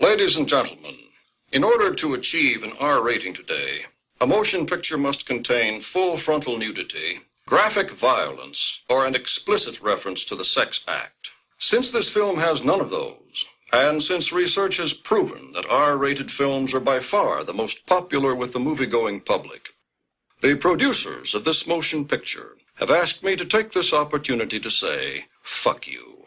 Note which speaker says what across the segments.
Speaker 1: Ladies and gentlemen, in order to achieve an R rating today, a motion picture must contain full frontal nudity, graphic violence, or an explicit reference to the sex act. Since this film has none of those, and since research has proven that R rated films are by far the most popular with the movie going public, the producers of this motion picture have asked me to take this opportunity to say, fuck you.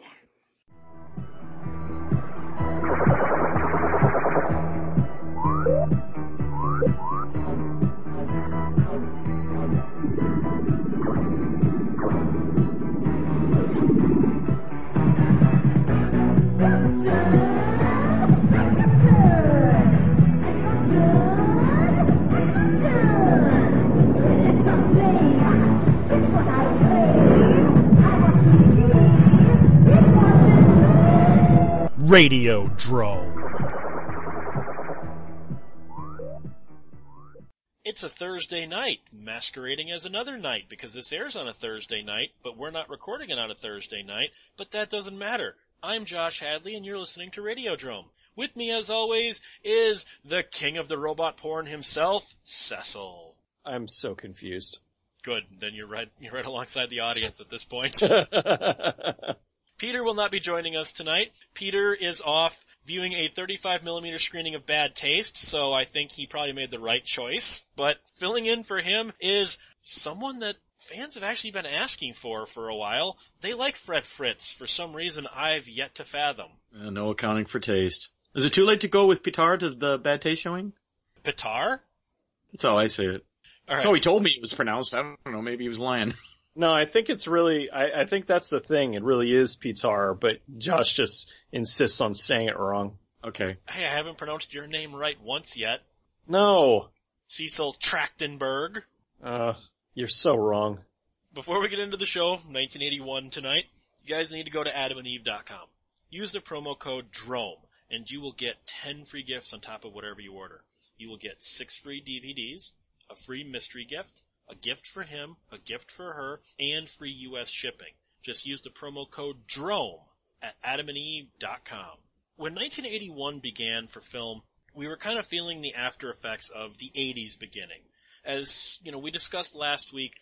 Speaker 2: Radiodrome. It's a Thursday night, masquerading as another night because this airs on a Thursday night, but we're not recording it on a Thursday night, but that doesn't matter. I'm Josh Hadley and you're listening to Radiodrome. With me as always is the king of the robot porn himself, Cecil.
Speaker 3: I'm so confused.
Speaker 2: Good, then you're right, you're right alongside the audience at this point. Peter will not be joining us tonight. Peter is off viewing a 35 millimeter screening of Bad Taste, so I think he probably made the right choice. But filling in for him is someone that fans have actually been asking for for a while. They like Fred Fritz for some reason I've yet to fathom.
Speaker 4: Uh, no accounting for taste. Is it too late to go with Pitar to the Bad Taste showing?
Speaker 2: Pitar?
Speaker 4: That's how I say it.
Speaker 2: All right.
Speaker 4: So he told me it was pronounced. I don't know. Maybe he was lying.
Speaker 3: No, I think it's really, I, I think that's the thing. It really is Pitar, but Josh just insists on saying it wrong.
Speaker 4: Okay.
Speaker 2: Hey, I haven't pronounced your name right once yet.
Speaker 3: No.
Speaker 2: Cecil Trachtenberg.
Speaker 3: Uh, you're so wrong.
Speaker 2: Before we get into the show, 1981 tonight, you guys need to go to adamandeve.com. Use the promo code DROME, and you will get 10 free gifts on top of whatever you order. You will get 6 free DVDs, a free mystery gift, a gift for him, a gift for her, and free US shipping. Just use the promo code DROME at adamandeve.com. When 1981 began for film, we were kind of feeling the after effects of the 80s beginning. As, you know, we discussed last week,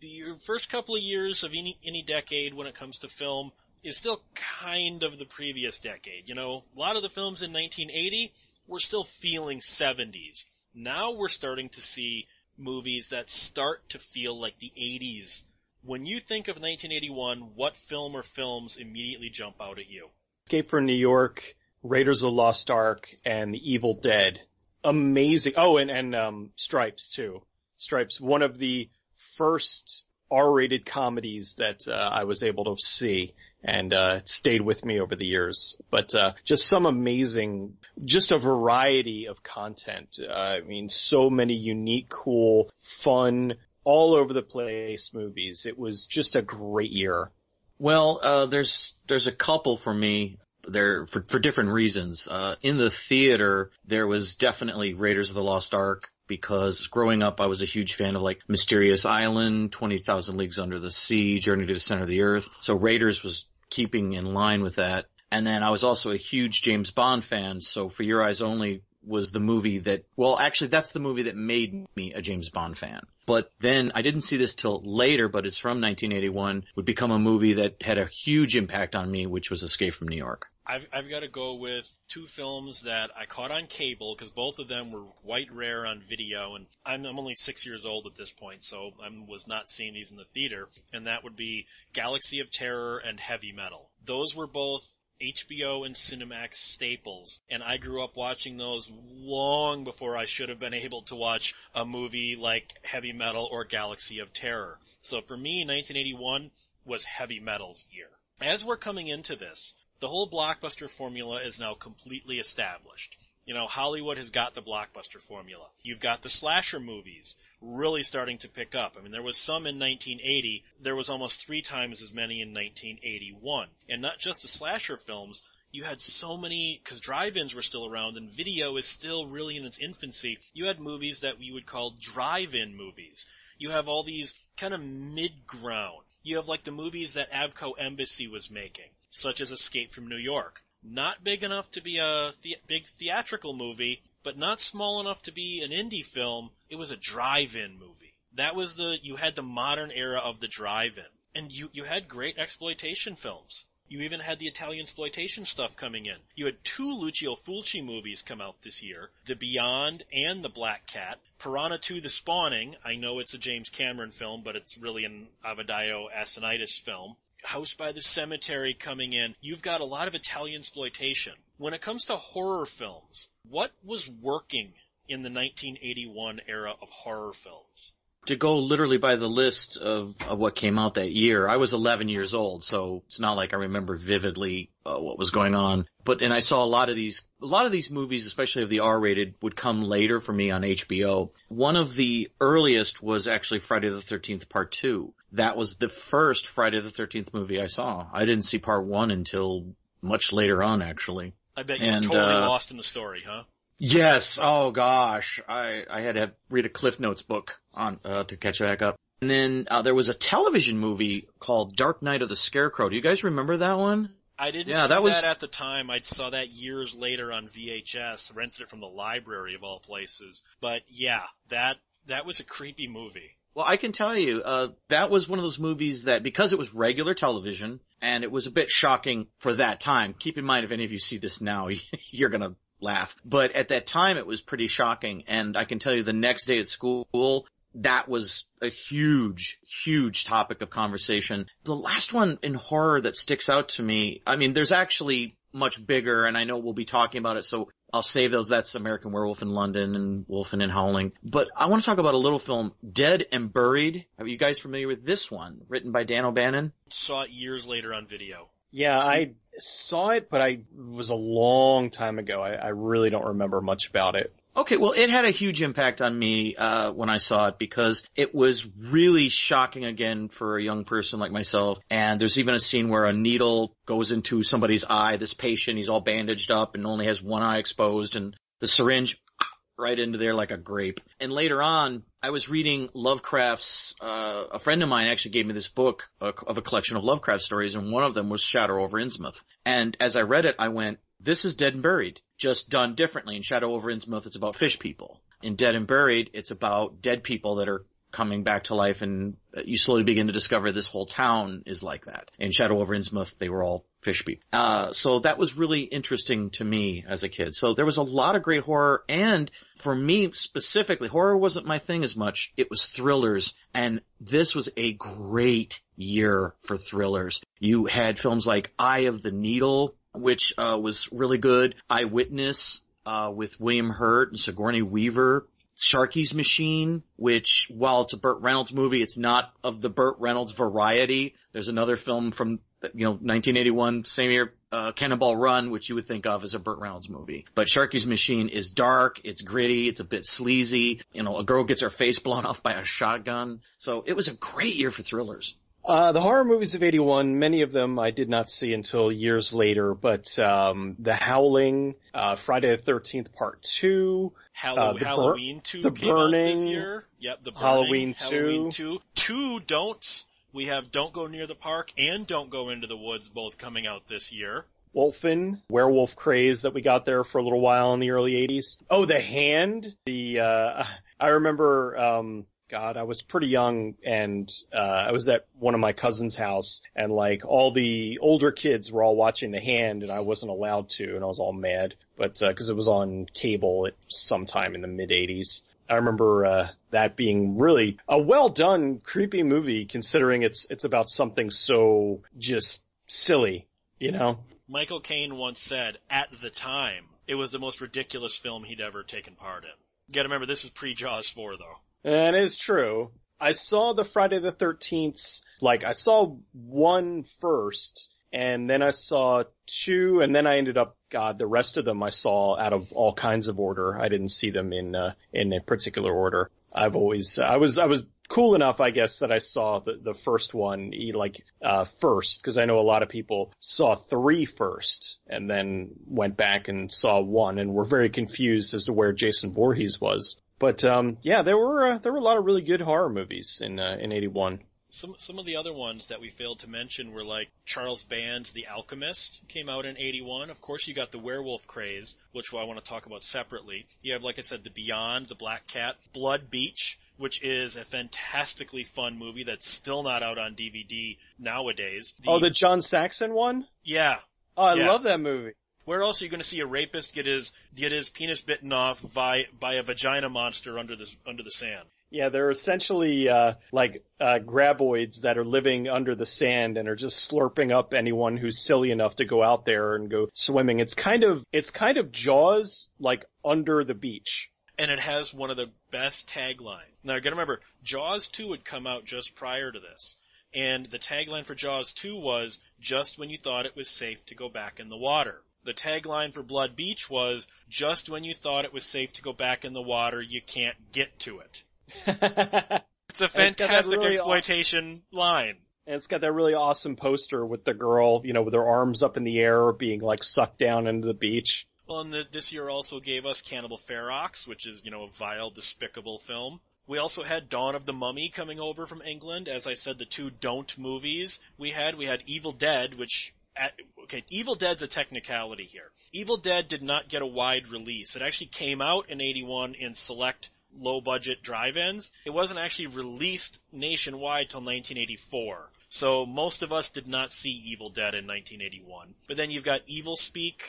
Speaker 2: the first couple of years of any, any decade when it comes to film is still kind of the previous decade. You know, a lot of the films in 1980 were still feeling 70s. Now we're starting to see movies that start to feel like the 80s. When you think of 1981, what film or films immediately jump out at you?
Speaker 3: Escape from New York, Raiders of the Lost Ark, and The Evil Dead. Amazing. Oh, and, and, um, Stripes too. Stripes, one of the first R-rated comedies that uh, I was able to see and uh, stayed with me over the years. But uh, just some amazing, just a variety of content. Uh, I mean, so many unique, cool, fun, all over the place movies. It was just a great year.
Speaker 4: Well, uh, there's there's a couple for me. There for for different reasons. Uh, in the theater, there was definitely Raiders of the Lost Ark because growing up I was a huge fan of like Mysterious Island, 20,000 Leagues Under the Sea, Journey to the Center of the Earth. So Raiders was keeping in line with that. And then I was also a huge James Bond fan, so For Your Eyes Only was the movie that, well actually that's the movie that made me a James Bond fan. But then I didn't see this till later, but it's from 1981, would become a movie that had a huge impact on me, which was Escape from New York.
Speaker 2: I've, I've got to go with two films that I caught on cable because both of them were quite rare on video, and I'm, I'm only six years old at this point, so I was not seeing these in the theater, and that would be Galaxy of Terror and Heavy Metal. Those were both HBO and Cinemax staples, and I grew up watching those long before I should have been able to watch a movie like Heavy Metal or Galaxy of Terror. So for me, 1981 was Heavy Metal's year. As we're coming into this, the whole blockbuster formula is now completely established. You know, Hollywood has got the blockbuster formula. You've got the slasher movies really starting to pick up. I mean, there was some in 1980. There was almost three times as many in 1981. And not just the slasher films, you had so many, because drive-ins were still around and video is still really in its infancy. You had movies that we would call drive-in movies. You have all these kind of mid-ground. You have like the movies that Avco Embassy was making, such as Escape from New York. Not big enough to be a the- big theatrical movie, but not small enough to be an indie film. It was a drive-in movie. That was the, you had the modern era of the drive-in. And you, you had great exploitation films. You even had the Italian exploitation stuff coming in. You had two Lucio Fulci movies come out this year, The Beyond and The Black Cat. Piranha 2 The Spawning, I know it's a James Cameron film, but it's really an Ovidio Assonitis film. House by the Cemetery coming in. You've got a lot of Italian exploitation. When it comes to horror films, what was working in the 1981 era of horror films?
Speaker 4: to go literally by the list of, of what came out that year, I was 11 years old, so it's not like I remember vividly uh, what was going on. But and I saw a lot of these, a lot of these movies, especially of the R-rated, would come later for me on HBO. One of the earliest was actually Friday the 13th Part Two. That was the first Friday the 13th movie I saw. I didn't see Part One until much later on, actually.
Speaker 2: I bet you
Speaker 4: And,
Speaker 2: were totally
Speaker 4: uh,
Speaker 2: lost in the story, huh?
Speaker 4: Yes. Oh gosh, I I had to read a Cliff Notes book on uh, to catch back up. And then uh, there was a television movie called Dark Night of the Scarecrow. Do you guys remember that one?
Speaker 2: I didn't
Speaker 4: Yeah,
Speaker 2: see
Speaker 4: that was-
Speaker 2: that at the time. I saw that years later on VHS, rented it from the library of all places. But yeah, that that was a creepy movie.
Speaker 4: Well, I can tell you, uh, that was one of those movies that because it was regular television and it was a bit shocking for that time. Keep in mind, if any of you see this now, you're gonna laugh. But at that time, it was pretty shocking. And I can tell you, the next day at school, that was a huge, huge topic of conversation. The last one in horror that sticks out to me, I mean, there's actually much bigger, and I know we'll be talking about it, so I'll save those. That's American Werewolf in London and Wolfen and Howling. But I want to talk about a little film, Dead and Buried. Are you guys familiar with this one? Written by Dan O'Bannon?
Speaker 2: Saw it years later on video.
Speaker 3: Yeah, I saw it, but I it was a long time ago. I, I really don't remember much about it.
Speaker 4: Okay, well, it had a huge impact on me uh, when I saw it because it was really shocking again for a young person like myself. And there's even a scene where a needle goes into somebody's eye. This patient, he's all bandaged up and only has one eye exposed, and the syringe right into there like a grape. And later on, I was reading Lovecraft's. Uh, a friend of mine actually gave me this book uh, of a collection of Lovecraft stories, and one of them was Shadow over Innsmouth. And as I read it, I went, "This is Dead and Buried, just done differently." In Shadow over Innsmouth, it's about fish people. In Dead and Buried, it's about dead people that are coming back to life and you slowly begin to discover this whole town is like that. In Shadow over Innsmouth, they were all fish people. Uh, so that was really interesting to me as a kid. So there was a lot of great horror and for me specifically, horror wasn't my thing as much. It was thrillers and this was a great year for thrillers. You had films like Eye of the Needle, which, uh, was really good. Eyewitness, uh, with William Hurt and Sigourney Weaver. Sharky's Machine, which while it's a Burt Reynolds movie, it's not of the Burt Reynolds variety. There's another film from, you know, 1981, same year, uh, Cannonball Run, which you would think of as a Burt Reynolds movie. But Sharky's Machine is dark, it's gritty, it's a bit sleazy. You know, a girl gets her face blown off by a shotgun. So it was a great year for thrillers.
Speaker 3: Uh, the horror movies of 81, many of them I did not see until years later, but, um, The Howling, uh, Friday the 13th Part 2,
Speaker 2: Hallow-
Speaker 3: Uh, the Bur-
Speaker 2: Halloween 2
Speaker 3: The
Speaker 2: came out this
Speaker 3: Burning,
Speaker 2: year. Yep, the Burning,
Speaker 3: Halloween 2.
Speaker 2: Halloween 2. Two don'ts. We have Don't Go Near the Park and Don't Go Into the Woods both coming out this year.
Speaker 3: Wolfen, werewolf craze that we got there for a little while in the early 80s. Oh, The Hand, the, uh, I remember, um, God, I was pretty young and, uh, I was at one of my cousin's house and like all the older kids were all watching The Hand and I wasn't allowed to and I was all mad, but, uh, cause it was on cable at sometime in the mid 80s. I remember, uh, that being really a well done, creepy movie considering it's, it's about something so just silly, you know?
Speaker 2: Michael Caine once said, at the time, it was the most ridiculous film he'd ever taken part in. You gotta remember, this is pre-Jaws 4 though.
Speaker 3: And it's true. I saw the Friday the 13th, like I saw one first, and then I saw two, and then I ended up, God, the rest of them I saw out of all kinds of order. I didn't see them in, uh, in a particular order. I've always, I was, I was cool enough, I guess, that I saw the, the first one, like, uh, first, cause I know a lot of people saw three first, and then went back and saw one, and were very confused as to where Jason Voorhees was. But um, yeah, there were uh, there were a lot of really good horror movies in uh, in '81.
Speaker 2: Some some of the other ones that we failed to mention were like Charles Band's The Alchemist came out in 81. Of course, you got the werewolf craze, which I want to talk about separately. You have, like I said, The Beyond, The Black Cat, Blood Beach, which is a fantastically fun movie that's still not out on DVD nowadays.
Speaker 3: The, oh, the John Saxon one?
Speaker 2: Yeah.
Speaker 3: Oh, I yeah. love that movie.
Speaker 2: Where else are you going to see a rapist get his get his penis bitten off by by a vagina monster under the under the sand?
Speaker 3: Yeah, they're essentially uh, like uh, graboids that are living under the sand and are just slurping up anyone who's silly enough to go out there and go swimming. It's kind of it's kind of Jaws like under the beach.
Speaker 2: And it has one of the best taglines. Now, you gotta remember, Jaws 2 had come out just prior to this. And the tagline for Jaws 2 was, just when you thought it was safe to go back in the water. The tagline for Blood Beach was, just when you thought it was safe to go back in the water, you can't get to it. it's a fantastic it's really exploitation aw- line.
Speaker 3: And it's got that really awesome poster with the girl, you know, with her arms up in the air being like sucked down into the beach.
Speaker 2: Well, and the, this year also gave us Cannibal Ferox, which is, you know, a vile, despicable film. We also had Dawn of the Mummy coming over from England. As I said, the two don't movies we had. We had Evil Dead, which at, okay, Evil Dead's a technicality here. Evil Dead did not get a wide release. It actually came out in 81 in select low budget drive-ins. It wasn't actually released nationwide till 1984. So most of us did not see Evil Dead in 1981. But then you've got Evil Speak,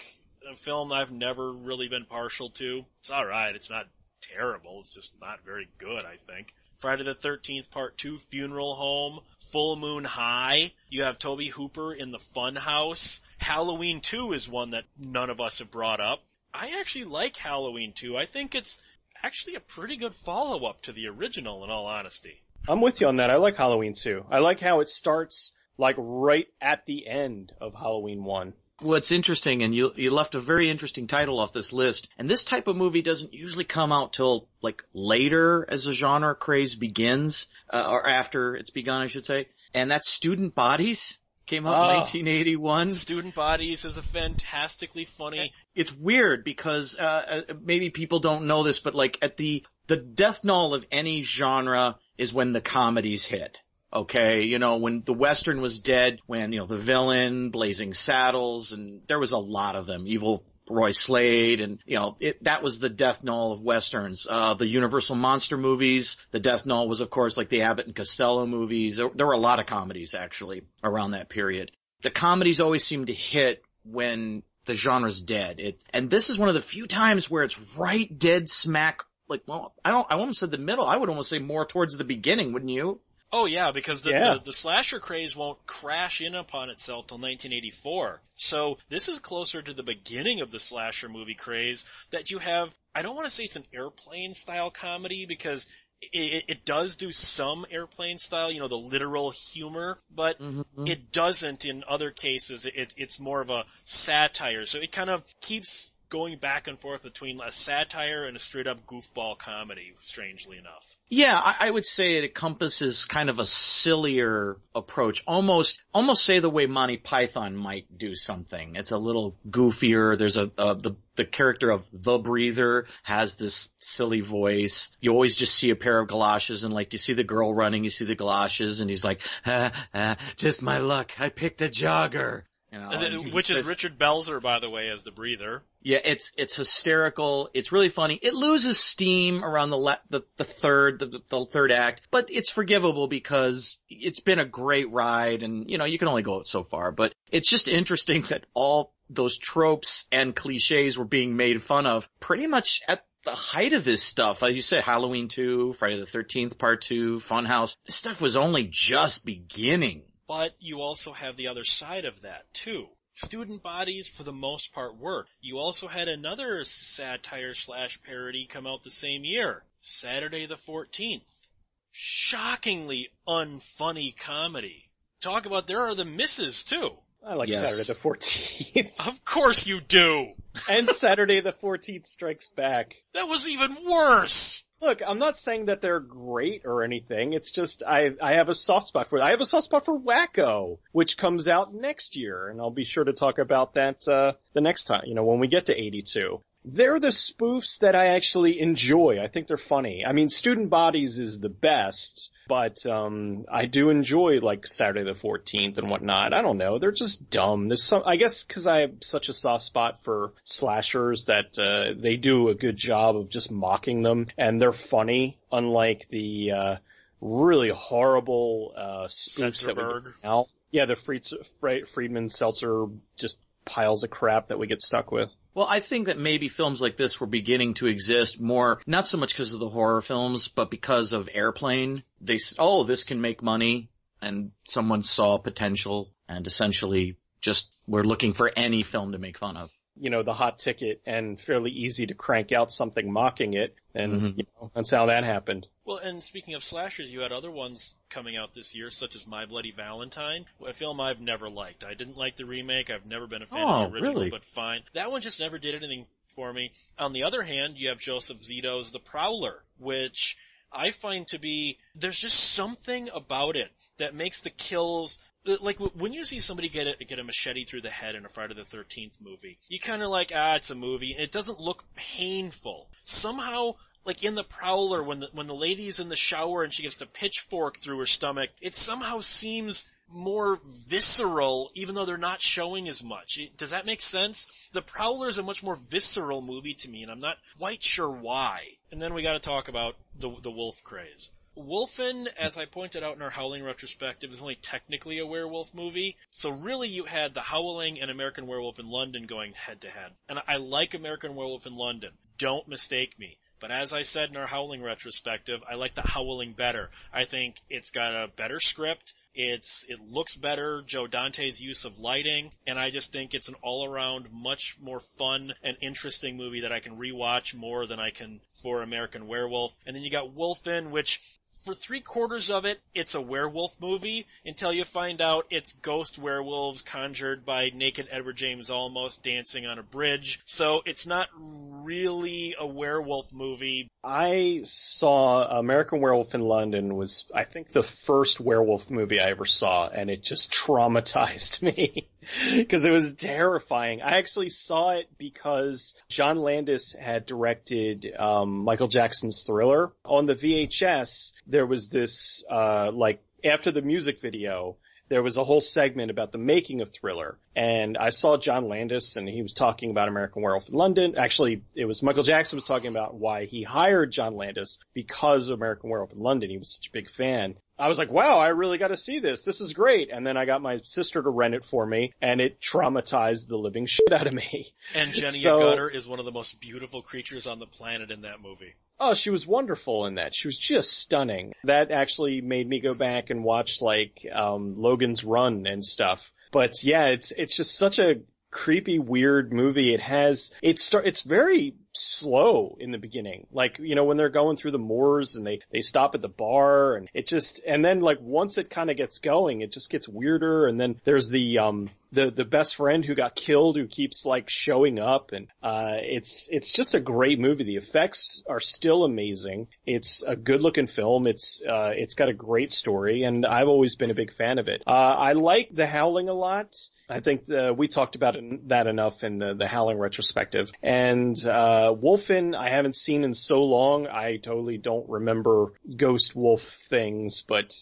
Speaker 2: a film I've never really been partial to. It's alright, it's not terrible, it's just not very good, I think. Friday the 13th Part 2, Funeral Home, Full Moon High. You have Tobe Hooper in the Fun House. Halloween 2 is one that none of us have brought up. I actually like Halloween 2. I think it's actually a pretty good follow up to the original, in all honesty.
Speaker 3: I'm with you on that. I like Halloween 2. I like how it starts like right at the end of Halloween 1.
Speaker 4: What's interesting, and you you left a very interesting title off this list, and this type of movie doesn't usually come out till like later as the genre craze begins, uh, or after it's begun, I should say. And that's Student Bodies. Came out oh. in 1981.
Speaker 2: Student Bodies is a fantastically funny.
Speaker 4: It's weird because uh, uh, maybe people don't know this, but like at the the death knell of any genre is when the comedies hit. Okay, you know, when the Western was dead, when, you know, the villain, Blazing Saddles, and there was a lot of them. Evil Roy Slade and, you know, it, that was the death knell of westerns. Uh, the Universal monster movies, the death knell was of course like the Abbott and Costello movies. There, there were a lot of comedies actually around that period. The comedies always seem to hit when the genre's dead. It, and this is one of the few times where it's right dead smack like, well, I don't, I almost said the middle. I would almost say more towards the beginning, wouldn't you?
Speaker 2: Oh yeah, because the, yeah. the, the slasher craze won't crash in upon itself till 1984. So this is closer to the beginning of the slasher movie craze that you have. I don't want to say it's an airplane style comedy because it, it, does do some airplane style, you know, the literal humor, but mm-hmm. it doesn't in other cases. It, it's more of a satire. So it kind of keeps going back and forth between a satire and a straight up goofball comedy, strangely enough.
Speaker 4: Yeah, I, I, would say it encompasses kind of a sillier approach, almost, almost say the way Monty Python might do something. It's a little goofier. There's a, a the, the character of the breather has this silly voice. You always just see a pair of galoshes and like you see the girl running, you see the galoshes and he's like, ah, ah, just my luck. I picked a jogger. You
Speaker 2: know, which is Richard Belzer, by the way, as the breather.
Speaker 4: Yeah, it's it's hysterical. It's really funny. It loses steam around the le- the, the third the, the third act, but it's forgivable because it's been a great ride, and you know you can only go so far. But it's just interesting that all those tropes and cliches were being made fun of pretty much at the height of this stuff, as you said, Halloween 2, Friday the 13th Part 2, Funhouse, this stuff was only just beginning.
Speaker 2: But you also have the other side of that too. Student bodies, for the most part, work. You also had another satire slash parody come out the same year, Saturday the 14th. Shockingly unfunny comedy. Talk about there are the misses too.
Speaker 3: I like yes. Saturday the 14th.
Speaker 2: of course you do.
Speaker 3: and Saturday the 14th Strikes Back.
Speaker 2: That was even worse.
Speaker 3: Look, I'm not saying that they're great or anything. It's just I I have a soft spot for. I have a soft spot for Wacko, which comes out next year, and I'll be sure to talk about that uh the next time. You know, when we get to 82. They're the spoofs that I actually enjoy. I think they're funny. I mean, Student Bodies is the best, but um I do enjoy like Saturday the 14th and whatnot. I don't know. They're just dumb. There's some, I guess cause I have such a soft spot for slashers that, uh, they do a good job of just mocking them and they're funny, unlike the, uh, really horrible, uh, spoofs that we now. Yeah, the Fried, Fried, Friedman Seltzer just piles of crap that we get stuck with.
Speaker 4: Well, I think that maybe films like this were beginning to exist more, not so much because of the horror films, but because of Airplane. They, oh, this can make money, and someone saw potential, and essentially just were looking for any film to make fun of.
Speaker 3: you know, the hot ticket and fairly easy to crank out something mocking it. And,
Speaker 4: Mhm.
Speaker 3: you know, that's how that happened.
Speaker 2: Well, and speaking of slashers, you had other ones coming out this year, such as My Bloody Valentine, a film I've never liked. I didn't like the remake. I've never been a fan
Speaker 4: Oh,
Speaker 2: of the original,
Speaker 4: really?
Speaker 2: but fine. That one just never did anything for me. On the other hand, you have Joseph Zito's The Prowler, which I find to be, there's just something about it that makes the kills like when you see somebody get a, get a machete through the head in a Friday the 13th movie, you kind of like, ah, it's a movie. And it doesn't look painful. Somehow, like in the Prowler, when the when the lady's in the shower and she gets the pitchfork through her stomach, it somehow seems more visceral, even though they're not showing as much. Does that make sense? The Prowler is a much more visceral movie to me, and I'm not quite sure why. And then we got to talk about the the wolf craze. Wolfen, as I pointed out in our Howling retrospective, is only technically a werewolf movie. So really you had The Howling and American Werewolf in London going head to head. And I like American Werewolf in London. Don't mistake me. But as I said in our Howling retrospective, I like The Howling better. I think it's got a better script. It's, it looks better, Joe Dante's use of lighting, and I just think it's an all-around much more fun and interesting movie that I can rewatch more than I can for American Werewolf. And then you got Wolfen, which for three quarters of it, it's a werewolf movie until you find out it's ghost werewolves conjured by naked Edward James Olmos dancing on a bridge. So it's not really a werewolf movie.
Speaker 3: I saw American Werewolf in London was, I think, the first werewolf movie I ever saw, and it just traumatized me because it was terrifying. I actually saw it because John Landis had directed um, Michael Jackson's Thriller. On the VHS, there was this uh, like after the music video. There was a whole segment about the making of Thriller, and I saw John Landis, and he was talking about American Werewolf in London. Actually, it was Michael Jackson was talking about why he hired John Landis because of American Werewolf in London. He was such a big fan. I was like, wow, I really got to see this. This is great. And then I got my sister to rent it for me, and it traumatized the living shit out of me.
Speaker 2: And Jenny
Speaker 3: So-
Speaker 2: Gutter is one of the most beautiful creatures on the planet in that movie.
Speaker 3: Oh, she was wonderful in that. She was just stunning. That actually made me go back and watch like um Logan's Run and stuff. But yeah, it's it's just such a creepy weird movie. It has it start it's very slow in the beginning. Like, you know, when they're going through the moors and they they stop at the bar and it just and then like once it kind of gets going, it just gets weirder and then there's the um the the best friend who got killed who keeps like showing up and uh it's it's just a great movie the effects are still amazing it's a good looking film it's uh it's got a great story and I've always been a big fan of it uh I like The Howling a lot I think uh, we talked about it, that enough in the, the Howling retrospective. And uh, Wolfen, I haven't seen in so long. I totally don't remember ghost wolf things, but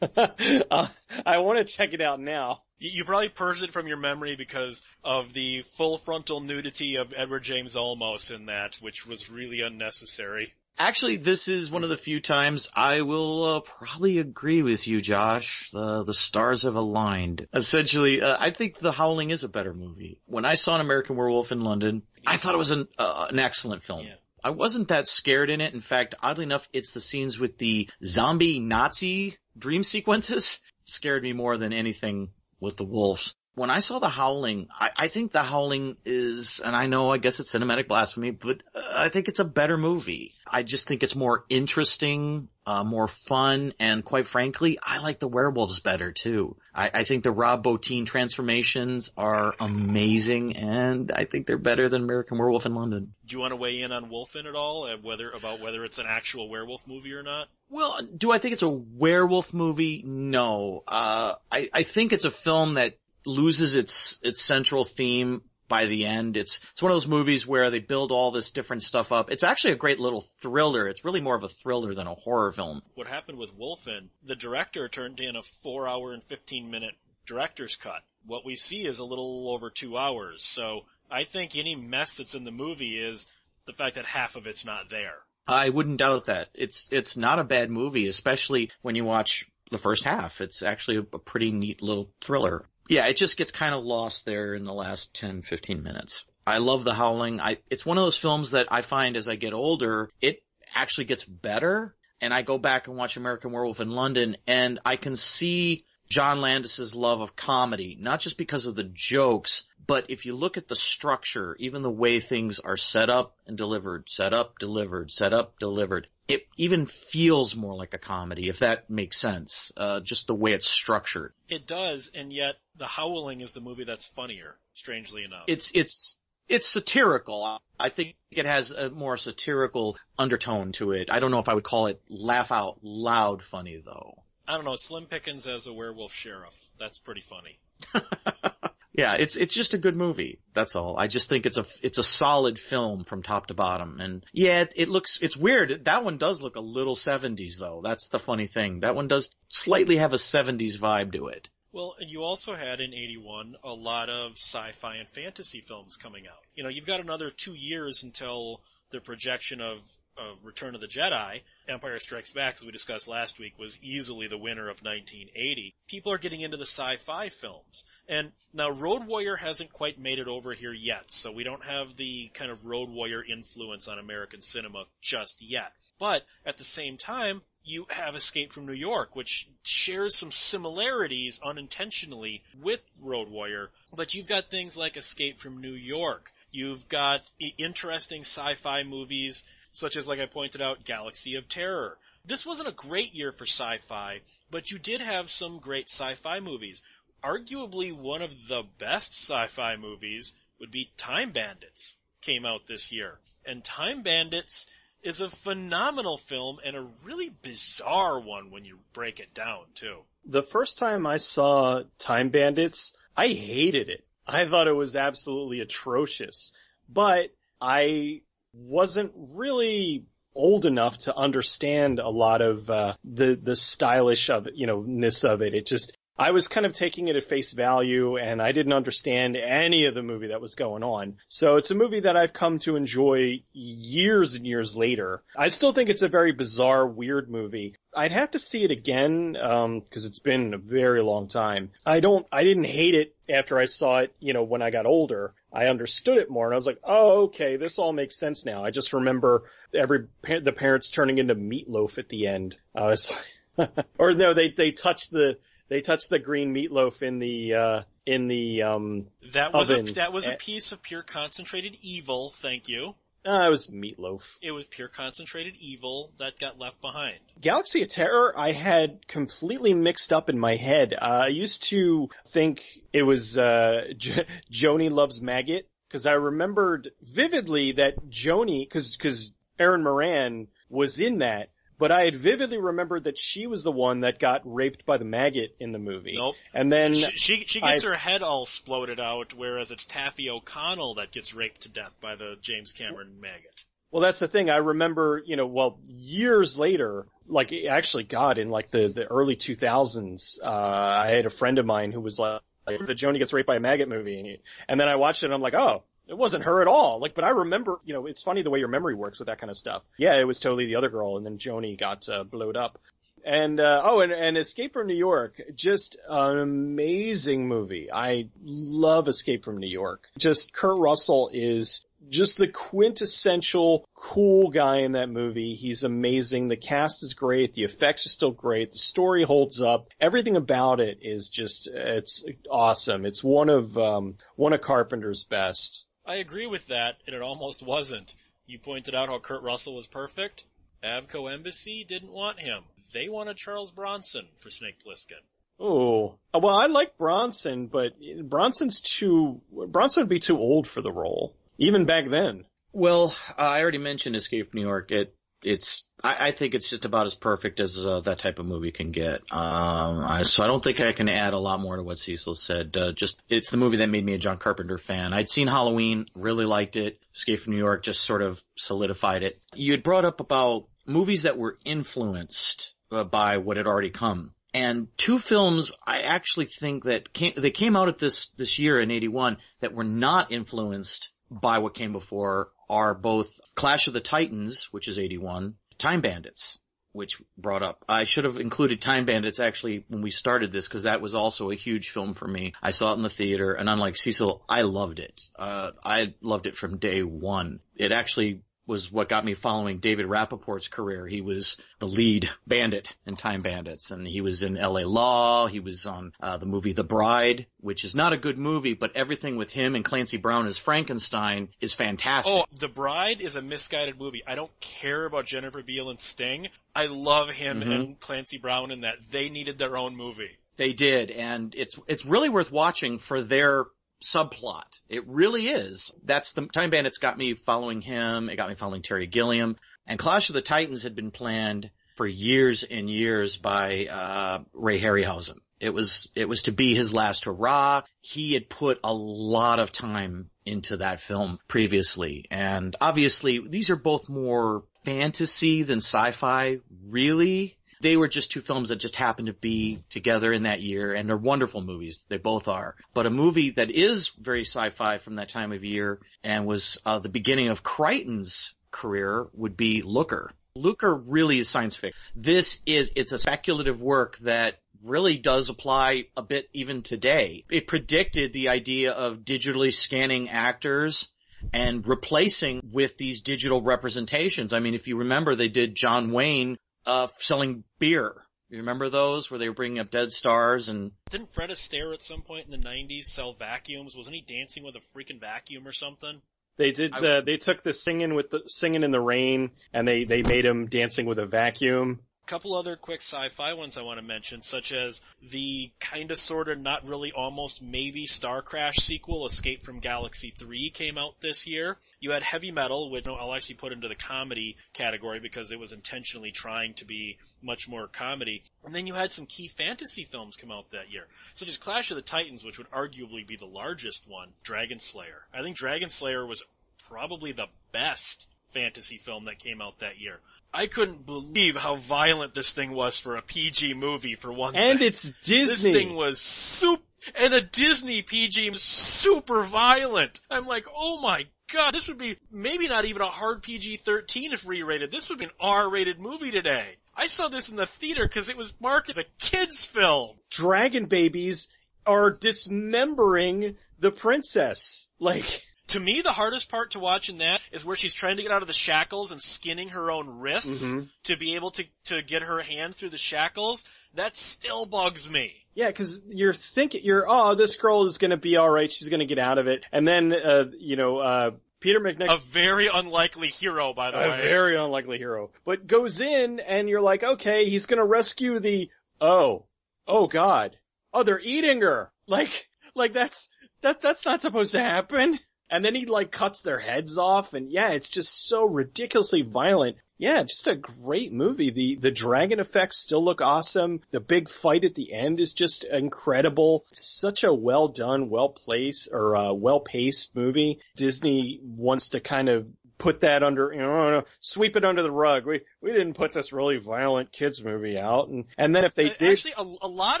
Speaker 3: uh, I want to check it out now.
Speaker 2: You, probably purged it from your memory because of the full frontal nudity of Edward James Olmos in that, which was really unnecessary.
Speaker 4: Actually, this is one of the few times I will uh, probably agree with you, Josh. The the stars have aligned. Essentially, uh, I think The Howling is a better movie. When I saw an American Werewolf in London, I thought it was an uh, an excellent film.
Speaker 2: Yeah.
Speaker 4: I wasn't that scared in it. In fact, oddly enough, it's the scenes with the zombie Nazi dream sequences scared me more than anything with the wolves. When I saw The Howling, I, I think The Howling is, and I know I guess it's cinematic blasphemy, but uh, I think it's a better movie. I just think it's more interesting, uh, more fun, and quite frankly, I like the werewolves better too. I, I think the Rob Bottin transformations are amazing, and I think they're better than American Werewolf in London.
Speaker 2: Do you want to weigh in on Wolfen at all, whether about whether it's an actual werewolf movie or not?
Speaker 4: Well, do I think it's a werewolf movie? No. Uh, I, I think it's a film that loses its its central theme by the end. It's it's one of those movies where they build all this different stuff up. It's actually a great little thriller. It's really more of a thriller than a horror film.
Speaker 2: What happened with Wolfen? The director turned in a four hour and fifteen minute director's cut. What we see is a little over two hours. So I think any mess that's in the movie is the fact that half of it's not there.
Speaker 4: I wouldn't doubt that. It's it's not a bad movie, especially when you watch the first half. It's actually a, a pretty neat little thriller. Yeah, it just gets kind of lost there in the last 10, 15 minutes. I love The Howling. I, it's one of those films that I find as I get older, it actually gets better. And I go back and watch American Werewolf in London and I can see John Landis's love of comedy, not just because of the jokes, but if you look at the structure, even the way things are set up and delivered, set up, delivered, set up, delivered, it even feels more like a comedy, if that makes sense. Uh, just the way it's structured.
Speaker 2: It does, and yet The Howling is the movie that's funnier, strangely enough.
Speaker 4: It's, it's, it's satirical. I think it has a more satirical undertone to it. I don't know if I would call it laugh out loud funny though.
Speaker 2: I don't know, Slim Pickens as a werewolf sheriff. That's pretty funny.
Speaker 4: yeah, it's it's just a good movie. That's all. I just think it's a it's a solid film from top to bottom. And yeah, it, it looks it's weird. That one does look a little 70s though. That's the funny thing. That one does slightly have a 70s vibe to it.
Speaker 2: Well, and you also had in 81 a lot of sci-fi and fantasy films coming out. You know, you've got another two years until the projection of of Return of the Jedi, Empire Strikes Back, as we discussed last week, was easily the winner of 1980. People are getting into the sci-fi films. And now Road Warrior hasn't quite made it over here yet, so we don't have the kind of Road Warrior influence on American cinema just yet. But at the same time, you have Escape from New York, which shares some similarities unintentionally with Road Warrior, but you've got things like Escape from New York. You've got interesting sci-fi movies such as, like I pointed out, Galaxy of Terror. This wasn't a great year for sci-fi, but you did have some great sci-fi movies. Arguably one of the best sci-fi movies would be Time Bandits, came out this year. And Time Bandits is a phenomenal film and a really bizarre one when you break it down too.
Speaker 3: The first time I saw Time Bandits, I hated it. I thought it was absolutely atrocious. But I wasn't really old enough to understand a lot of uh, the the stylish of you know ness of it. It just I was kind of taking it at face value and I didn't understand any of the movie that was going on. So it's a movie that I've come to enjoy years and years later. I still think it's a very bizarre, weird movie. I'd have to see it again, um, cause it's been a very long time. I don't, I didn't hate it after I saw it, you know, when I got older. I understood it more and I was like, oh, okay, this all makes sense now. I just remember every, the parents turning into meatloaf at the end. I was or no, they, they touched the, they touched the green meatloaf in the uh, in the um,
Speaker 2: that was
Speaker 3: oven.
Speaker 2: a, that was a piece of pure concentrated evil. Thank you.
Speaker 3: Uh, it was meatloaf.
Speaker 2: It was pure concentrated evil that got left behind.
Speaker 3: Galaxy of Terror, I had completely mixed up in my head. Uh, I used to think it was uh, J- Joni loves maggot because I remembered vividly that Joni, because because Erin Moran was in that, but I had vividly remembered that she was the one that got raped by the maggot in the movie.
Speaker 2: Nope.
Speaker 3: And then
Speaker 2: she she, she gets
Speaker 3: I-
Speaker 2: her head all exploded out, whereas it's Taaffe O'Connell that gets raped to death by the James Cameron maggot.
Speaker 3: Well, that's the thing. I remember, you know, well, years later, like actually, God, in like the the early 2000s, uh, I had a friend of mine who was like, like the Joni gets raped by a maggot movie, and, he, and then I watched it, and I'm like, oh. It wasn't her at all. Like, but I remember, you know, it's funny the way your memory works with that kind of stuff. Yeah, it was totally the other girl, and then Joni got uh, blowed up. And uh, oh, and, and Escape from New York, just an amazing movie. I love Escape from New York. Just Kurt Russell is just the quintessential cool guy in that movie. He's amazing. The cast is great. The effects are still great. The story holds up. Everything about it is just, it's awesome. It's one of, um, one of Carpenter's best.
Speaker 2: I agree with that, and it almost wasn't. You pointed out how Kurt Russell was perfect. Avco Embassy didn't want him. They wanted Charles Bronson for Snake Plissken.
Speaker 3: Oh, well, I like Bronson, but Bronson's too, Bronson would be too old for the role, even back then.
Speaker 4: Well, uh, I already mentioned Escape from New York. It, it's, I, I think it's just about as perfect as uh, that type of movie can get. Um, I, so I don't think I can add a lot more to what Cecil said. Uh, just, it's the movie that made me a John Carpenter fan. I'd seen Halloween, really liked it. Escape from New York just sort of solidified it. You had brought up about movies that were influenced uh, by what had already come. And two films I actually think that came, they came out at this, this year in 81 that were not influenced by what came before are both Clash of the Titans, which is 81, Time Bandits, which brought up. I should have included Time Bandits actually when we started this because that was also a huge film for me. I saw it in the theater and unlike Cecil, I loved it. Uh, I loved it from day one. It actually was what got me following David Rappaport's career. He was the lead bandit in Time Bandits, and he was in L.A. Law. He was on uh, the movie The Bride, which is not a good movie, but everything with him and Clancy Brown as Frankenstein is fantastic.
Speaker 2: Oh, The Bride is a misguided movie. I don't care about Jennifer Beal and Sting. I love him mm-hmm. and Clancy Brown in that. They needed their own movie.
Speaker 4: They did, and it's it's really worth watching for their subplot. It really is. That's the Time Bandits got me following him. It got me following Terry Gilliam. And Clash of the Titans had been planned for years and years by uh, Ray Harryhausen. It was it was to be his last hurrah. He had put a lot of time into that film previously, and obviously these are both more fantasy than sci-fi, really. They were just two films that just happened to be together in that year and they're wonderful movies. They both are. But a movie that is very sci-fi from that time of year and was uh, the beginning of Crichton's career would be Looker. Looker really is science fiction. This is, it's a speculative work that really does apply a bit even today. It predicted the idea of digitally scanning actors and replacing with these digital representations. I mean, if you remember, they did John Wayne uh, selling beer. You remember those where they were bringing up dead stars and?
Speaker 2: Didn't Fred Astaire at some point in the '90s sell vacuums? Wasn't he dancing with a freaking vacuum or something?
Speaker 3: They did. Uh, they took the singing with the singing in the rain, and they they made him dancing with a vacuum
Speaker 2: couple other quick sci-fi ones I want to mention, such as the kinda sorta not really almost maybe Star Crash sequel, Escape from Galaxy 3 came out this year. You had Heavy Metal, which I'll actually put into the comedy category because it was intentionally trying to be much more comedy. And then you had some key fantasy films come out that year, such as Clash of the Titans, which would arguably be the largest one, Dragon Slayer. I think Dragon Slayer was probably the best fantasy film that came out that year. I couldn't believe how violent this thing was for a PG movie for one thing.
Speaker 3: and
Speaker 2: thing.
Speaker 3: it's Disney.
Speaker 2: This thing was super, and a Disney PG super violent. I'm like, oh my god, this would be maybe not even a hard PG-13 if re-rated. This would be an R-rated movie today. I saw this in the theater because it was marked as a kids film.
Speaker 3: Dragon babies are dismembering the princess. Like,
Speaker 2: to me, the hardest part to watch in that is where she's trying to get out of the shackles and skinning her own wrists mm-hmm. to be able to, to get her hand through the shackles. That still bugs me.
Speaker 3: Yeah, because you're thinking, you're, oh, this girl is going to be alright, she's going to get out of it. And then, uh, you know, uh, Peter MacNicol.
Speaker 2: A very unlikely hero, by the
Speaker 3: a
Speaker 2: way.
Speaker 3: A very unlikely hero. But goes in and you're like, okay, he's gonna rescue the, oh, oh god. Oh, they're eating her. Like, like that's, that, that's not supposed to happen. And then he like cuts their heads off and yeah, it's just so ridiculously violent. Yeah, just a great movie. The the dragon effects still look awesome. The big fight at the end is just incredible. It's such a well done, well placed or uh, well paced movie. Disney wants to kind of put that under, you know, sweep it under the rug. We we didn't put this really violent kids movie out, and and then if they uh, did,
Speaker 2: actually, a, a lot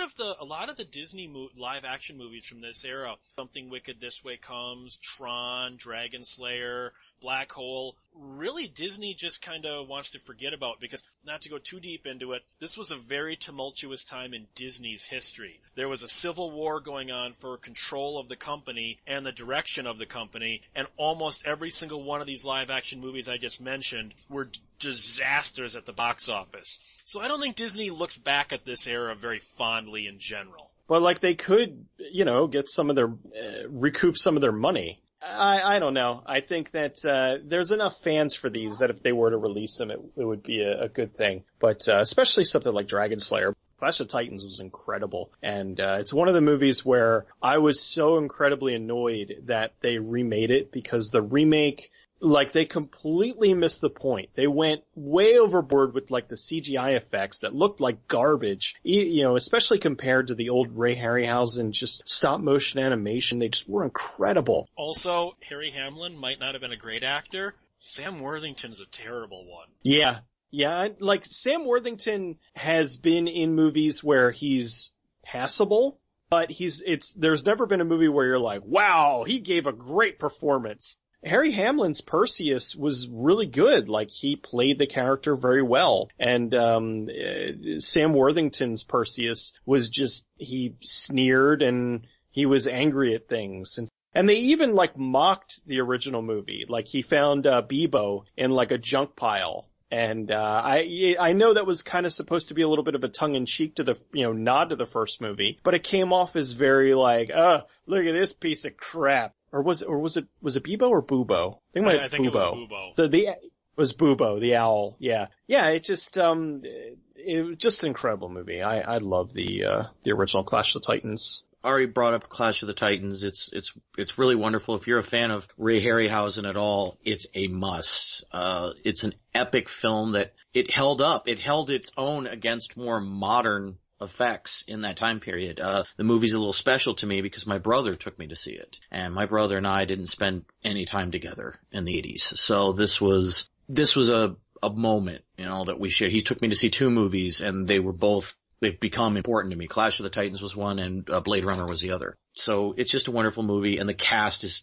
Speaker 2: of the a lot of the Disney mo- live action movies from this era, Something Wicked This Way Comes, Tron, Dragon Slayer, black hole, really Disney just kind of wants to forget about because not to go too deep into it, this was a very tumultuous time in Disney's history. There was a civil war going on for control of the company and the direction of the company, and almost every single one of these live action movies I just mentioned were disasters at the box office. So I don't think Disney looks back at this era very fondly in general.
Speaker 3: But like they could, you know, get some of their, uh, recoup some of their money. I, I don't know. I think that uh, there's enough fans for these that if they were to release them, it, it would be a, a good thing. But uh, especially something like Dragon Slayer. Clash of Titans was incredible, and uh, it's one of the movies where I was so incredibly annoyed that they remade it because the remake like they completely missed the point. They went way overboard with like the CGI effects that looked like garbage. You know, especially compared to the old Ray Harryhausen just stop motion animation. They just were incredible.
Speaker 2: Also, Harry Hamlin might not have been a great actor. Sam Worthington's a terrible one.
Speaker 3: Yeah. Yeah, like Sam Worthington has been in movies where he's passable, but he's, it's, there's never been a movie where you're like, wow, he gave a great performance. Harry Hamlin's Perseus was really good. Like he played the character very well. And um uh, Sam Worthington's Perseus was just he sneered and he was angry at things and and they even like mocked the original movie. Like he found uh, Beebo in like a junk pile and uh, I I know that was kind of supposed to be a little bit of a tongue in cheek to the you know nod to the first movie, but it came off as very like, uh, look at this piece of crap. Or was it or was it was it Beebo or Bubo?
Speaker 2: I think, I, I think Bubo. it was Bubo.
Speaker 3: The the was Bubo the owl. Yeah, yeah. It just um, it, it was just an incredible movie. I I love the uh the original Clash of the Titans.
Speaker 4: Ari brought up Clash of the Titans. It's it's it's really wonderful. If you're a fan of Ray Harryhausen at all, it's a must. Uh, it's an epic film that it held up. It held its own against more modern effects in that time period. Uh, the movie's a little special to me because my brother took me to see it, and my brother and I didn't spend any time together in the 80s. So this was this was a a moment, you know, that we shared. He took me to see two movies, and they were both they've become important to me. Clash of the Titans was one and uh, Blade Runner was the other. So it's just a wonderful movie and the cast is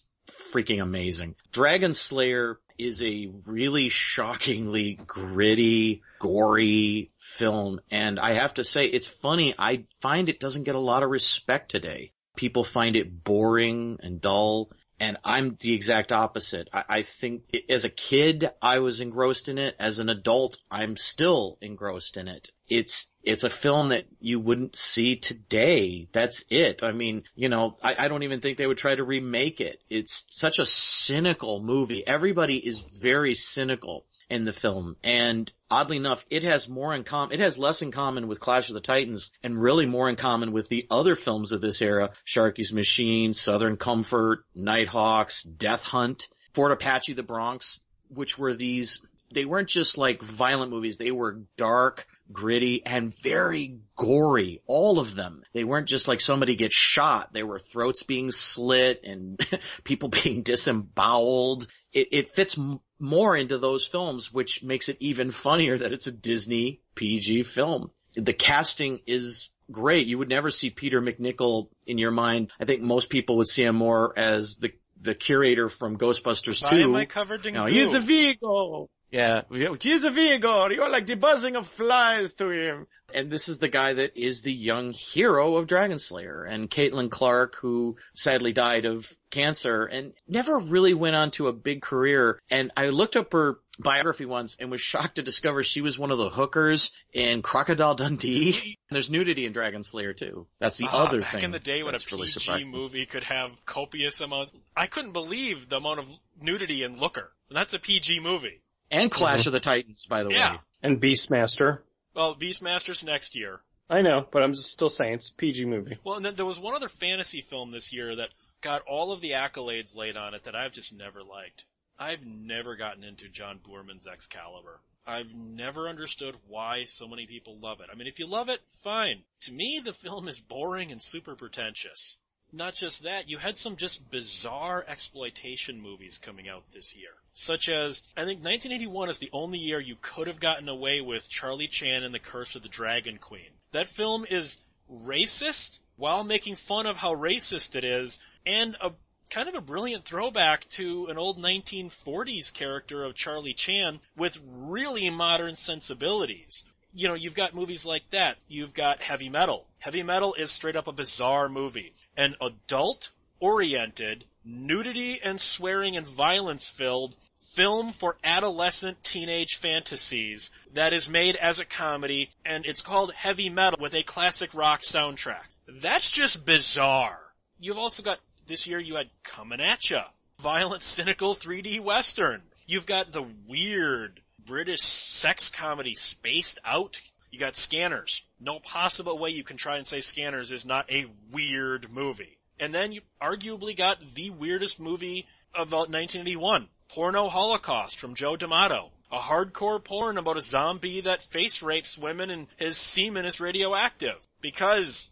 Speaker 4: freaking amazing. Dragon Slayer is a really shockingly gritty, gory film and I have to say it's funny, I find it doesn't get a lot of respect today. People find it boring and dull and I'm the exact opposite. I, I think as a kid, I was engrossed in it. As an adult, I'm still engrossed in it. It's, it's a film that you wouldn't see today. That's it. I mean, you know, I, I don't even think they would try to remake it. It's such a cynical movie. Everybody is very cynical in the film. And oddly enough, it has more in common, it has less in common with Clash of the Titans and really more in common with the other films of this era, Sharky's Machine, Southern Comfort, Nighthawks, Death Hunt, Fort Apache, The Bronx, which were these, they weren't just like violent movies, they were dark, gritty, and very gory. All of them. They weren't just like somebody gets shot. They were throats being slit and people being disemboweled. It, it fits more into those films, which makes it even funnier that it's a Disney PG film. The casting is great. You would never see Peter MacNicol in your mind. I think most people would see him more as the the curator from Ghostbusters
Speaker 2: Why
Speaker 4: 2.
Speaker 2: am I covered in
Speaker 4: no, he's a Vigo. Yeah, he's a Vigo. You're like the buzzing of flies to him. And this is the guy that is the young hero of Dragon Slayer and Caitlin Clarke, who sadly died of cancer and never really went on to a big career. And I looked up her biography once and was shocked to discover she was one of the hookers in Crocodile Dundee. There's nudity in Dragon Slayer too. That's the
Speaker 2: Ah,
Speaker 4: other
Speaker 2: back
Speaker 4: thing.
Speaker 2: Back in the day when a
Speaker 4: that's really
Speaker 2: PG
Speaker 4: surprising.
Speaker 2: movie could have copious amounts, I couldn't believe the amount of nudity in Looker. And that's a PG movie.
Speaker 4: And Clash mm-hmm. of the Titans, by the
Speaker 2: Yeah.
Speaker 4: way.
Speaker 3: And Beastmaster.
Speaker 2: Well, Beastmaster's next year.
Speaker 3: I know, but I'm just still saying it's a PG movie.
Speaker 2: Well, and then there was one other fantasy film this year that got all of the accolades laid on it that I've just never liked. I've never gotten into John Boorman's Excalibur. I've never understood why so many people love it. I mean, if you love it, fine. To me, the film is boring and super pretentious. Not just that, you had some just bizarre exploitation movies coming out this year. Such as, I think 1981 is the only year you could have gotten away with Charlie Chan and the Curse of the Dragon Queen. That film is racist while making fun of how racist it is and a kind of a brilliant throwback to an old 1940s character of Charlie Chan with really modern sensibilities. You know, you've got movies like that. You've got Heavy Metal. Heavy Metal is straight up a bizarre movie. An adult oriented, nudity and swearing and violence filled film for adolescent teenage fantasies that is made as a comedy and it's called Heavy Metal with a classic rock soundtrack. That's just bizarre. You've also got this year you had Coming At Ya, violent, cynical 3D western. You've got the weird British sex comedy Spaced Out. You got Scanners. No possible way you can try and say Scanners is not a weird movie. And then you arguably got the weirdest movie of 1981, Porno Holocaust from Joe D'Amato. A hardcore porn about a zombie that face rapes women and his semen is radioactive. Because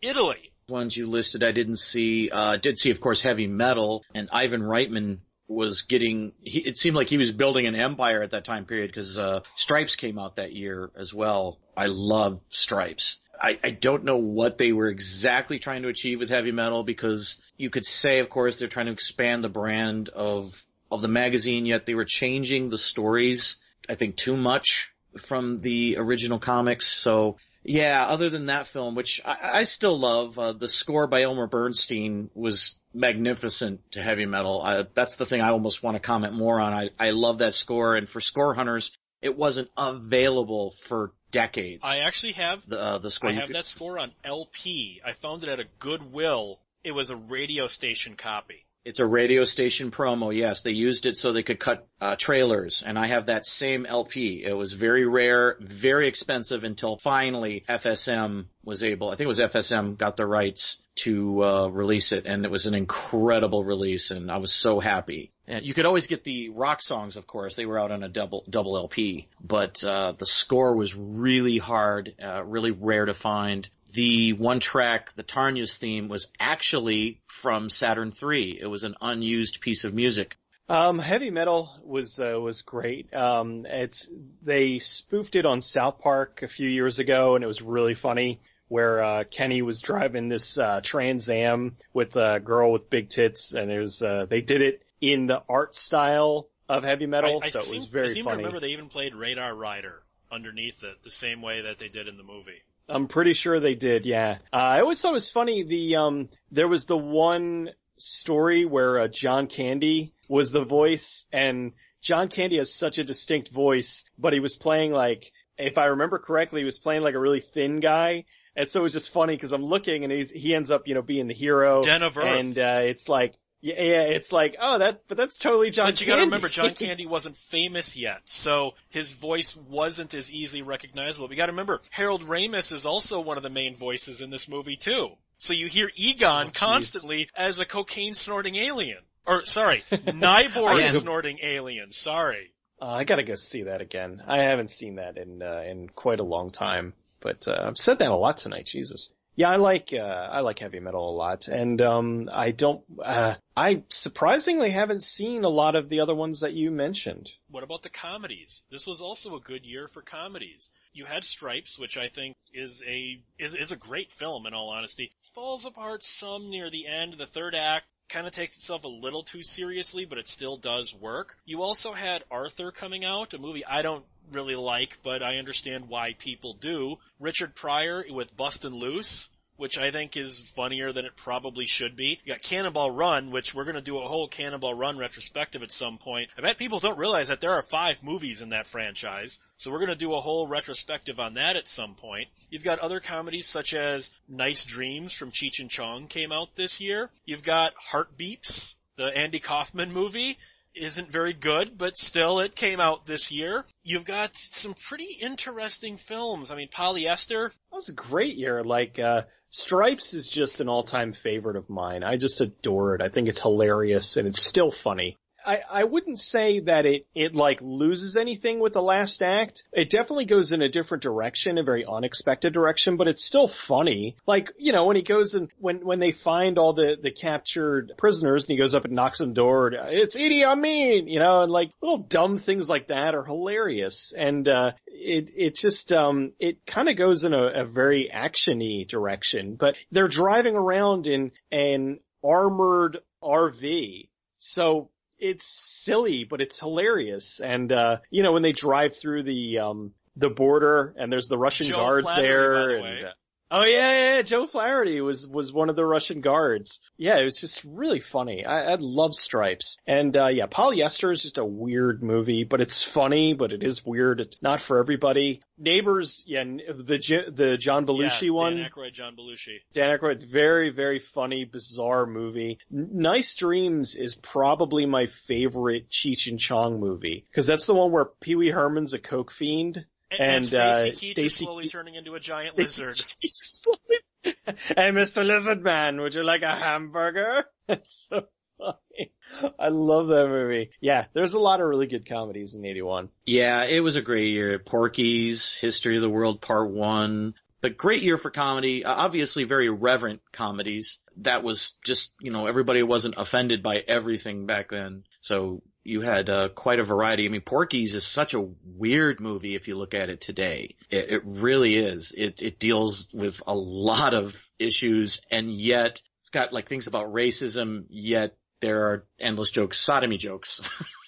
Speaker 2: Italy
Speaker 4: ones you listed I didn't see. Uh, did see, of course, heavy metal and Ivan Reitman was getting, he, it seemed like he was building an empire at that time period because, uh, Stripes came out that year as well. I love Stripes. I, I don't know what they were exactly trying to achieve with heavy metal because you could say, of course, they're trying to expand the brand of, of the magazine, yet they were changing the stories, I think, too much from the original comics. So yeah, other than that film, which I, I still love, uh, the score by Elmer Bernstein was magnificent to heavy metal. I, that's the thing I almost want to comment more on. I, I love that score, and for score hunters, it wasn't available for decades.
Speaker 2: I actually have
Speaker 4: the uh, the score.
Speaker 2: I have could... that score on LP. I found it at a Goodwill. It was a radio station copy.
Speaker 4: It's a radio station promo. Yes, they used it so they could cut uh, trailers, and I have that same LP. It was very rare, very expensive until finally FSM was able. I think it was FSM got the rights to uh, release it, and it was an incredible release, and I was so happy. And you could always get the rock songs, of course. They were out on a double double LP, but uh, the score was really hard, uh, really rare to find the one track, the Taarna's theme, was actually from Saturn III. It was an unused piece of music.
Speaker 3: Um, heavy metal was uh, was great. Um, it's they spoofed it on South Park a few years ago, and it was really funny. Where uh, Kenny was driving this uh, Trans Am with a girl with big tits, and it was uh, they did it in the art style of heavy metal, I, I so
Speaker 2: seem,
Speaker 3: it was very
Speaker 2: I seem
Speaker 3: funny.
Speaker 2: To remember they even played Radar Rider underneath it, the same way that they did in the movie.
Speaker 3: I'm pretty sure they did, yeah. Uh, I always thought it was funny, the, um, there was the one story where, uh, John Candy was the voice, and John Candy has such a distinct voice, but he was playing like, if I remember correctly, he was playing like a really thin guy, and so it was just funny because I'm looking and he's, he ends up, you know, being the hero.
Speaker 2: Den of Earth.
Speaker 3: And, uh, it's like, yeah, yeah, it's like, oh, that, but that's totally John.
Speaker 2: But you
Speaker 3: got
Speaker 2: to remember, John Candy wasn't famous yet, so his voice wasn't as easily recognizable. You got to remember, Harold Ramis is also one of the main voices in this movie too. So you hear Egon oh, constantly as a cocaine snorting alien, or sorry, Nyborg snorting alien. Sorry.
Speaker 3: Uh, I gotta go see that again. I haven't seen that in uh, in quite a long time, but uh, I've said that a lot tonight. Jesus. Yeah, I like uh, I like heavy metal a lot, and um, I don't. Uh, I surprisingly haven't seen a lot of the other ones that you mentioned.
Speaker 2: What about the comedies? This was also a good year for comedies. You had Stripes, which I think is a is is a great film. In all honesty, falls apart some near the end. The third act kind of takes itself a little too seriously, but it still does work. You also had Arthur coming out, a movie I don't really like, but I understand why people do. Richard Pryor with Bustin' Loose, which I think is funnier than it probably should be. You got Cannonball Run, which we're going to do a whole Cannonball Run retrospective at some point. I bet people don't realize that there are five movies in that franchise, so we're going to do a whole retrospective on that at some point. You've got other comedies such as Nice Dreams from Cheech and Chong came out this year. You've got Heartbeeps, the Andy Kaufman movie isn't very good, but still it came out this year. You've got some pretty interesting films. I mean, Polyester.
Speaker 3: That was a great year. Like, uh, Stripes is just an all-time favorite of mine. I just adore it. I think it's hilarious and it's still funny. I, I wouldn't say that it, it like loses anything with the last act. It definitely goes in a different direction, a very unexpected direction, but it's still funny. Like, you know, when he goes and when, when they find all the, the captured prisoners and he goes up and knocks on the door, it's Idi Amin, you know, and like little dumb things like that are hilarious. And, uh, it, it just, um, it kind of goes in a, a very actiony direction, but they're driving around in an armored RV. So it's silly, but it's hilarious. And, uh, you know, when they drive through the, um, the border and there's the Russian
Speaker 2: Joe
Speaker 3: guards
Speaker 2: Flaherty,
Speaker 3: there.
Speaker 2: the
Speaker 3: and, uh, oh yeah, yeah, yeah, Joe Flaherty was, was one of the Russian guards. Yeah, it was just really funny. I, I love Stripes. And, uh, yeah, Polyester is just a weird movie, but it's funny, but it is weird. It's not for everybody. Neighbors, yeah, the, the John Belushi
Speaker 2: yeah,
Speaker 3: one.
Speaker 2: Dan Aykroyd, John Belushi.
Speaker 3: Dan Aykroyd, very, very funny, bizarre movie. N- nice Dreams is probably my favorite Cheech and Chong movie. Cause that's the one where Pee Wee Herman's a coke fiend.
Speaker 2: And,
Speaker 3: And,
Speaker 2: and Stacy
Speaker 3: uh,
Speaker 2: Keach is slowly
Speaker 3: Keach-
Speaker 2: turning into a giant lizard.
Speaker 3: hey, Mr. Lizard Man, would you like a hamburger? It's so funny. I love that movie. Yeah, there's a lot of really good comedies in 81.
Speaker 4: Yeah, it was a great year. Porky's, History of the World Part 1. But great year for comedy. Uh, Obviously very reverent comedies. That was just, you know, everybody wasn't offended by everything back then. So you had uh, quite a variety. I mean, Porky's is such a weird movie if you look at it today. It, it really is. It, it deals with a lot of issues and yet it's got like things about racism, yet there are endless jokes, sodomy jokes.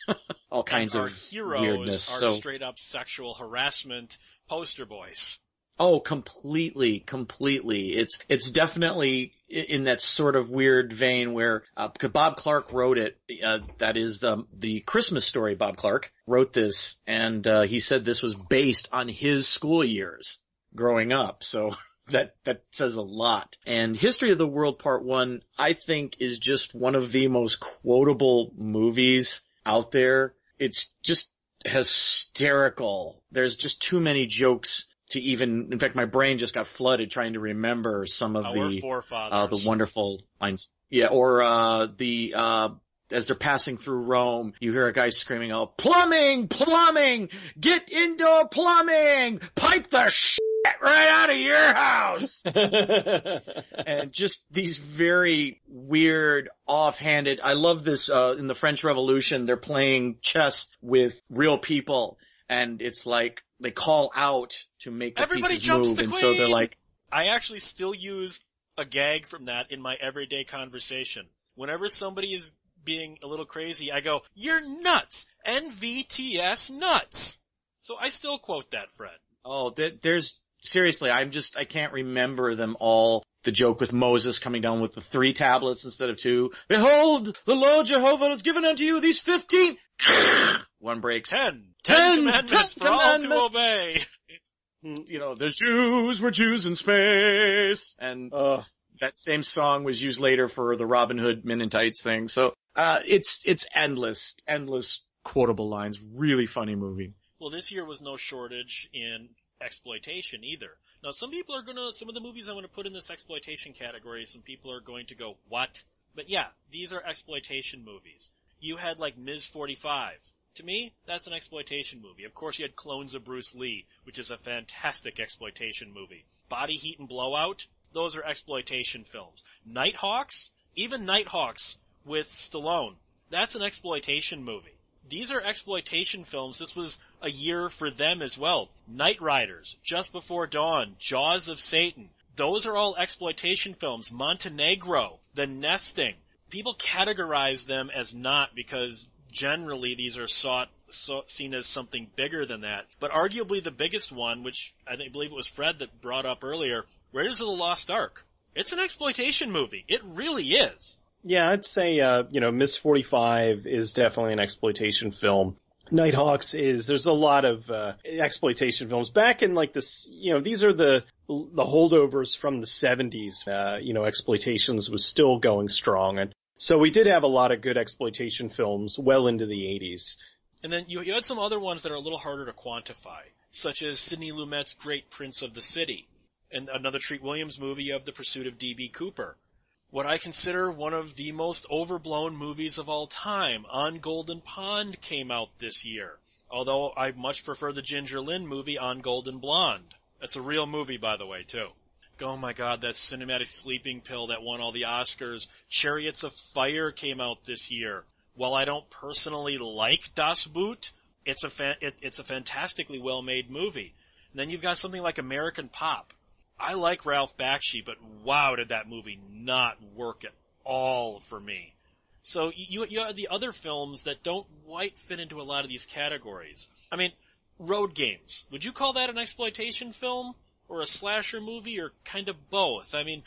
Speaker 4: All kinds
Speaker 2: and our
Speaker 4: of
Speaker 2: heroes
Speaker 4: weirdness.
Speaker 2: are
Speaker 4: so
Speaker 2: straight up sexual harassment poster boys.
Speaker 4: Oh, completely, completely. It's, it's definitely in that sort of weird vein where, uh, Bob Clark wrote it, uh, that is the, the Christmas story, Bob Clark wrote this, and, uh, he said this was based on his school years growing up, so that, that says a lot. And History of the World Part 1, I think is just one of the most quotable movies out there. It's just hysterical. There's just too many jokes to even, in fact, my brain just got flooded trying to remember some of
Speaker 2: Our
Speaker 4: the,
Speaker 2: forefathers.
Speaker 4: uh, the wonderful lines. Yeah, or, uh, the, uh, as they're passing through Rome, you hear a guy screaming out, plumbing, plumbing, get indoor plumbing, pipe the shit right out of your house. and just these very weird, offhanded. I love this uh, in the French Revolution. They're playing chess with real people, and it's like they call out to make the
Speaker 2: Everybody
Speaker 4: pieces
Speaker 2: jumps
Speaker 4: move,
Speaker 2: the
Speaker 4: and so they're like,
Speaker 2: I actually still use a gag from that in my everyday conversation. Whenever somebody is being a little crazy, I go, you're nuts! NVTS nuts! So I still quote that, Fred.
Speaker 4: "Oh, there's seriously, I'm just I can't remember them all." The joke with Moses coming down with the three tablets instead of two. Behold, the Lord Jehovah has given unto you these fifteen. One breaks.
Speaker 2: Ten!
Speaker 4: Ten!
Speaker 2: Ten commandments
Speaker 4: Ten
Speaker 2: for all to obey!
Speaker 4: You know, the Jews were Jews in space, and
Speaker 3: Ugh.
Speaker 4: that same song was used later for the Robin Hood Men in Tights thing. So, uh, it's, it's endless, endless quotable lines. Really funny movie.
Speaker 2: Well, this year was no shortage in exploitation either. Now, some people are gonna, some of the movies I'm gonna put in this exploitation category, some people are going to go, what? But yeah, these are exploitation movies. You had like Ms. 45. To me, that's an exploitation movie. Of course, you had Clones of Bruce Lee, which is a fantastic exploitation movie. Body Heat and Blowout, those are exploitation films. Nighthawks, even Nighthawks with Stallone, that's an exploitation movie. These are exploitation films. This was a year for them as well. Knightriders, Just Before Dawn, Jaws of Satan. Those are all exploitation films. Montenegro, The Nesting. People categorize them as not because generally these are sought, so, seen as something bigger than that. But arguably the biggest one, which I think, believe it was Fred that brought up earlier, Raiders of the Lost Ark. It's an exploitation movie. It really is.
Speaker 3: Yeah, I'd say, uh, you know, Miss 45 is definitely an exploitation film. Nighthawks is, there's a lot of, uh, exploitation films. Back in like this, you know, these are the, the holdovers from the 70s. Uh, you know, exploitations was still going strong. And so we did have a lot of good exploitation films well into the 80s.
Speaker 2: And then you, you had some other ones that are a little harder to quantify, such as Sidney Lumet's Great Prince of the City, and another Treat Williams movie of The Pursuit of D.B. Cooper. What I consider one of the most overblown movies of all time, On Golden Pond, came out this year. Although I much prefer the Ginger Lynn movie On Golden Blonde. That's a real movie, by the way, too. Oh my god, that cinematic sleeping pill that won all the Oscars. Chariots of Fire came out this year. While I don't personally like Das Boot, it's a fa- it, it's a fantastically well made movie. And then you've got something like American Pop. I like Ralph Bakshi, but wow, did that movie not work at all for me. So you you have the other films that don't quite fit into a lot of these categories. I mean, Road Games. Would you call that an exploitation film or a slasher movie or kind of both? I mean,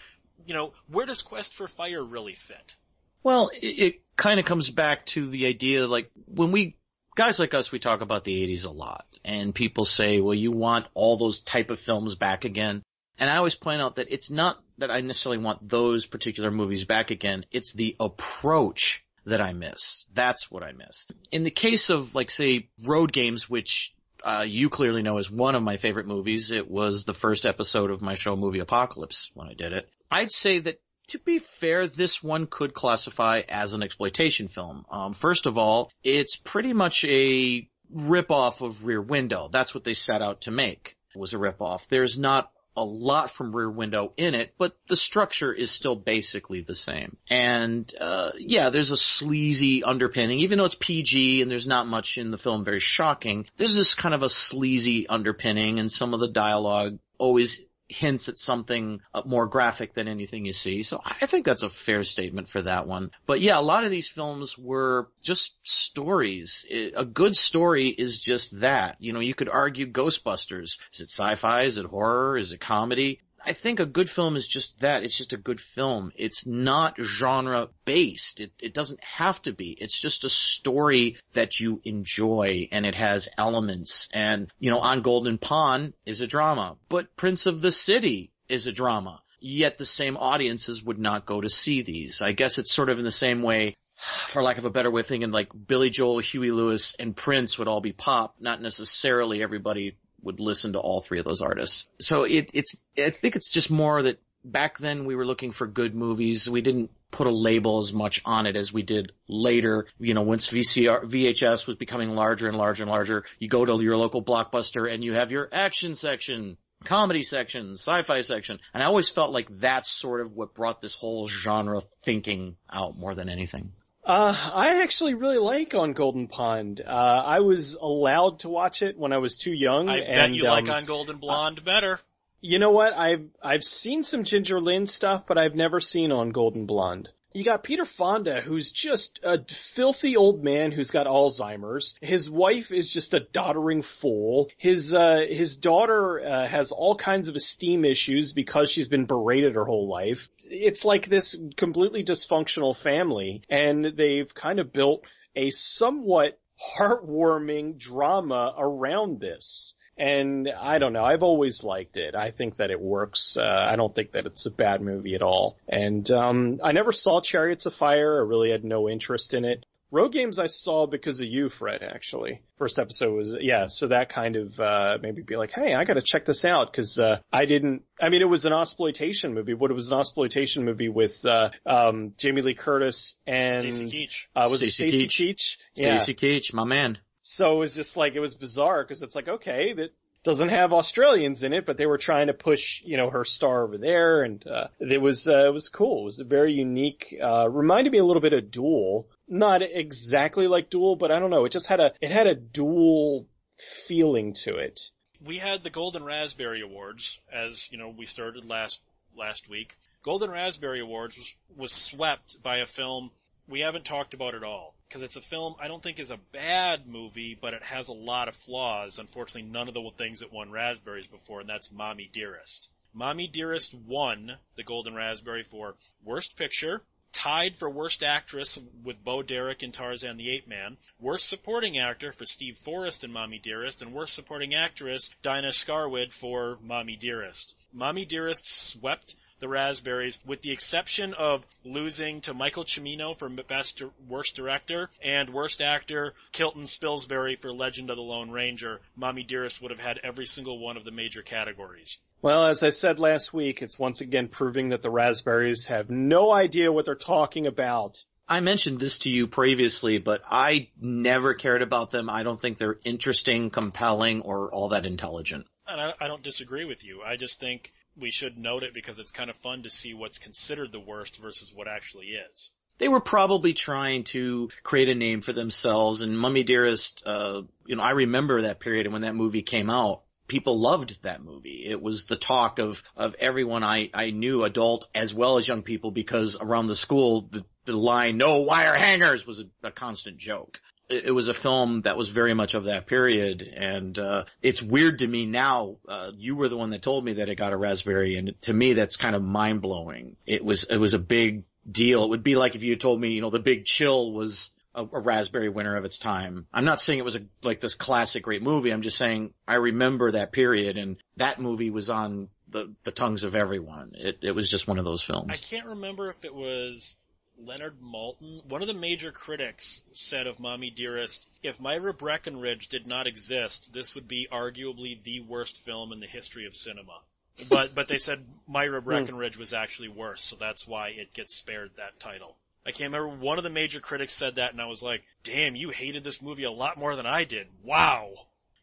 Speaker 2: you know, where does Quest for Fire really fit?
Speaker 4: Well, it, it kind of comes back to the idea, like when we guys like us, we talk about the 80s a lot, and people say, well, you want all those type of films back again. And I always point out that it's not that I necessarily want those particular movies back again. It's the approach that I miss. That's what I miss. In the case of, like, say, Road Games, which uh, you clearly know is one of my favorite movies. It was the first episode of my show Movie Apocalypse when I did it. I'd say that to be fair, this one could classify as an exploitation film. Um, first of all, it's pretty much a ripoff of Rear Window. That's what they set out to make. Was a ripoff. There's not a lot from Rear Window in it, but the structure is still basically the same. And uh, yeah, there's a sleazy underpinning, even though it's PG and there's not much in the film very shocking. There's this kind of a sleazy underpinning, and some of the dialogue always hints at something uh, more graphic than anything you see. So I think that's a fair statement for that one. But yeah, a lot of these films were just stories. A good story is just that. You know, you could argue Ghostbusters. Is it sci-fi? Is it horror? Is it comedy? I think a good film is just that. It's just a good film. It's not genre based. It, it doesn't have to be. It's just a story that you enjoy and it has elements. And, you know, On Golden Pond is a drama, but Prince of the City is a drama. Yet the same audiences would not go to see these. I guess it's sort of in the same way for lack of a better way of thinking, like Billy Joel, Huey Lewis, and Prince would all be pop, not necessarily everybody would listen to all three of those artists. So it, it's, I think it's just more that back then we were looking for good movies. We didn't put a label as much on it as we did later. You know, once VCR, VHS was becoming larger and larger and larger, you go to your local blockbuster and you have your action section, comedy section, sci-fi section. And I always felt like that's sort of what brought this whole genre thinking out more than anything.
Speaker 3: Uh, I actually really like On Golden Pond. Uh, I was allowed to watch it when I was too young.
Speaker 2: I
Speaker 3: and,
Speaker 2: bet you
Speaker 3: um,
Speaker 2: like On Golden Blonde better.
Speaker 3: You know what? I've I've seen some Ginger Lynn stuff, but I've never seen On Golden Blonde. You got Peter Fonda, who's just a filthy old man who's got Alzheimer's. His wife is just a doddering fool. His uh, his daughter uh, has all kinds of esteem issues because she's been berated her whole life. It's like this completely dysfunctional family, and they've kind of built a somewhat heartwarming drama around this. And I don't know. I've always liked it. I think that it works. Uh, I don't think that it's a bad movie at all. And um, I never saw Chariots of Fire. I really had no interest in it. Road Games I saw because of you, Fred, actually. First episode was, yeah, so that kind of, uh, maybe be like, hey, I gotta check this out, cause, uh, I didn't, I mean, it was an exploitation movie, but it was an exploitation movie with, uh, um, Jamie Lee Curtis and,
Speaker 2: Stacy Keach.
Speaker 3: uh, was it
Speaker 4: Stacy
Speaker 3: Stacy
Speaker 4: Keach.
Speaker 3: Keach? Yeah.
Speaker 4: Stacy Keach, my man.
Speaker 3: So it was just like, it was bizarre because it's like, okay, that doesn't have Australians in it, but they were trying to push, you know, her star over there and, uh, it was, uh, it was cool. It was a very unique, uh, reminded me a little bit of Duel. Not exactly like Duel, but I don't know. It just had a, it had a dual feeling to it.
Speaker 2: We had the Golden Raspberry Awards, as you know, we started last last week. Golden Raspberry Awards was was swept by a film we haven't talked about at all because it's a film I don't think is a bad movie, but it has a lot of flaws. Unfortunately, none of the things that won raspberries before, and that's Mommy Dearest. Mommy Dearest won the Golden Raspberry for Worst Picture, tied for Worst Actress with Bo Derek in Tarzan the Ape Man, Worst Supporting Actor for Steve Forrest in Mommy Dearest, and Worst Supporting Actress Diana Scarwid for Mommy Dearest. Mommy Dearest swept the Raspberries, with the exception of losing to Michael Cimino for Best Worst Director and Worst Actor Klinton Spilsbury for Legend of the Lone Ranger. Mommy Dearest would have had every single one of the major categories.
Speaker 3: Well, as I said last week, it's once again proving that the Raspberries have no idea what they're talking about.
Speaker 4: I mentioned this to you previously, but I never cared about them. I don't think they're interesting, compelling, or all that intelligent.
Speaker 2: And I, I don't disagree with you. I just think we should note it because it's kind of fun to see what's considered the worst versus what actually is.
Speaker 4: They were probably trying to create a name for themselves and Mummy Dearest, uh, you know, I remember that period and when that movie came out. People loved that movie. It was the talk of, of everyone I, I knew, adult as well as young people, because around the school, the, the line "No wire hangers" was a, a constant joke. It, was a film that was very much of that period, and uh, it's weird to me now. Uh, you were the one that told me that it got a raspberry, and to me, that's kind of mind blowing. It was it was a big deal. It would be like if you told me, you know, the Big Chill was a, a, raspberry winner of its time. I'm not saying it was a, like this classic great movie. I'm just saying I remember that period and that movie was on the, the tongues of everyone. It, it was just one of those films.
Speaker 2: I can't remember if it was Leonard Maltin. One of the major critics said of Mommy Dearest, if Myra Breckinridge did not exist, this would be arguably the worst film in the history of cinema. But, but they said Myra hmm. Breckinridge was actually worse, so that's why it gets spared that title. I can't remember. One of the major critics said that, and I was like, damn, you hated this movie a lot more than I did. Wow.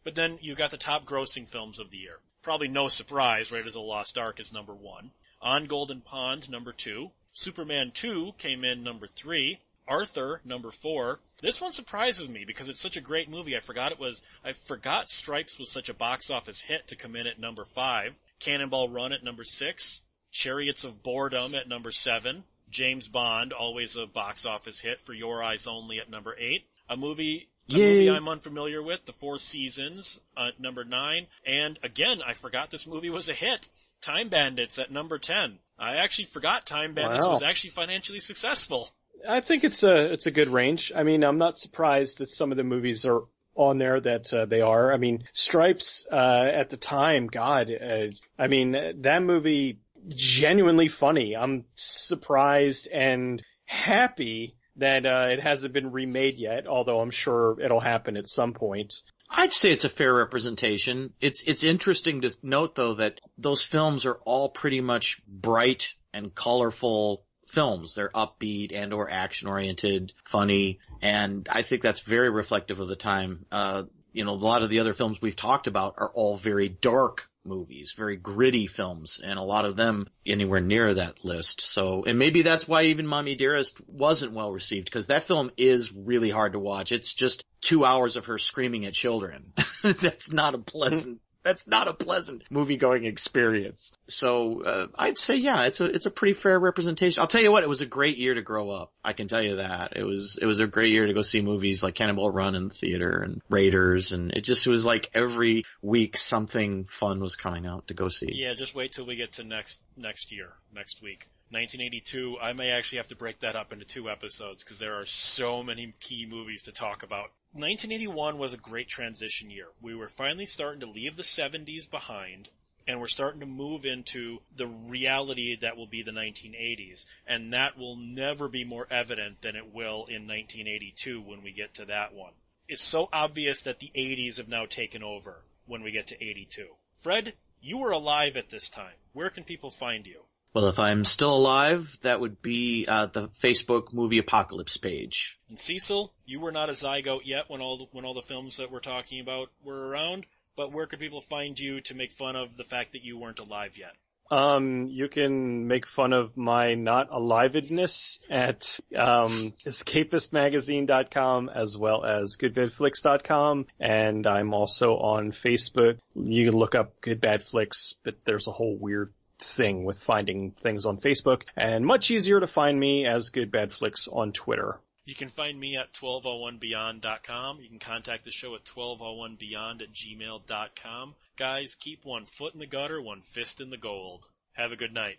Speaker 2: But then you got the top grossing films of the year. Probably no surprise, Raiders of the Lost Ark is number one. On Golden Pond, number two. Superman 2 came in number three. Arthur, number four. This one surprises me because it's such a great movie. I forgot it was, I forgot Stripes was such a box office hit to come in at number five. Cannonball Run at number six. Chariots of Boredom at number seven. James Bond, always a box office hit for Your Eyes Only at number eight. A movie a Yay. movie I'm unfamiliar with, The Four Seasons, uh, number nine. And again, I forgot this movie was a hit. Time Bandits at number 10. I actually forgot Time Bandits wow. was actually financially successful.
Speaker 3: I think it's a, it's a good range. I mean, I'm not surprised that some of the movies are on there that uh, they are. I mean, Stripes, uh, at the time, God, uh, I mean, that movie genuinely funny. I'm surprised and happy that uh, it hasn't been remade yet, although I'm sure it'll happen at some point.
Speaker 4: I'd say it's a fair representation. It's it's interesting to note though that those films are all pretty much bright and colorful films. They're upbeat and or action oriented, funny, and I think that's very reflective of the time. Uh, you know, a lot of the other films we've talked about are all very dark movies, very gritty films, and a lot of them anywhere near that list. So, and maybe that's why even Mommy Dearest wasn't well received, because that film is really hard to watch. It's just two hours of her screaming at children. that's not a pleasant that's not a pleasant movie going experience. So uh, I'd say yeah, it's a it's a pretty fair representation. I'll tell you what, it was a great year to grow up. I can tell you that it was it was a great year to go see movies like Cannonball Run in the theater and Raiders, and it just was like every week something fun was coming out to go see.
Speaker 2: Yeah, just wait till we get to next next year, next week. 1982, I may actually have to break that up into two episodes because there are so many key movies to talk about. 1981 was a great transition year. We were finally starting to leave the 70s behind and we're starting to move into the reality that will be the 1980s. And that will never be more evident than it will in 1982 when we get to that one. It's so obvious that the 80s have now taken over when we get to 82. Fred, you were alive at this time. Where can people find you?
Speaker 4: Well, if I'm still alive, that would be uh, the Facebook movie apocalypse page.
Speaker 2: And Cecil, you were not a zygote yet when all the, when all the films that we're talking about were around. But where could people find you to make fun of the fact that you weren't alive yet?
Speaker 3: Um, you can make fun of my not alivedness at um, escapistmagazine.com as well as goodbadflix.com, and I'm also on Facebook. You can look up Good Bad Flicks, but there's a whole weird thing with finding things on Facebook, and much easier to find me as Good Bad Flicks on Twitter.
Speaker 2: You can find me at 1201beyond.com. You can contact the show at 1201beyond at gmail.com. Guys, keep one foot in the gutter, one fist in the gold. Have a good night.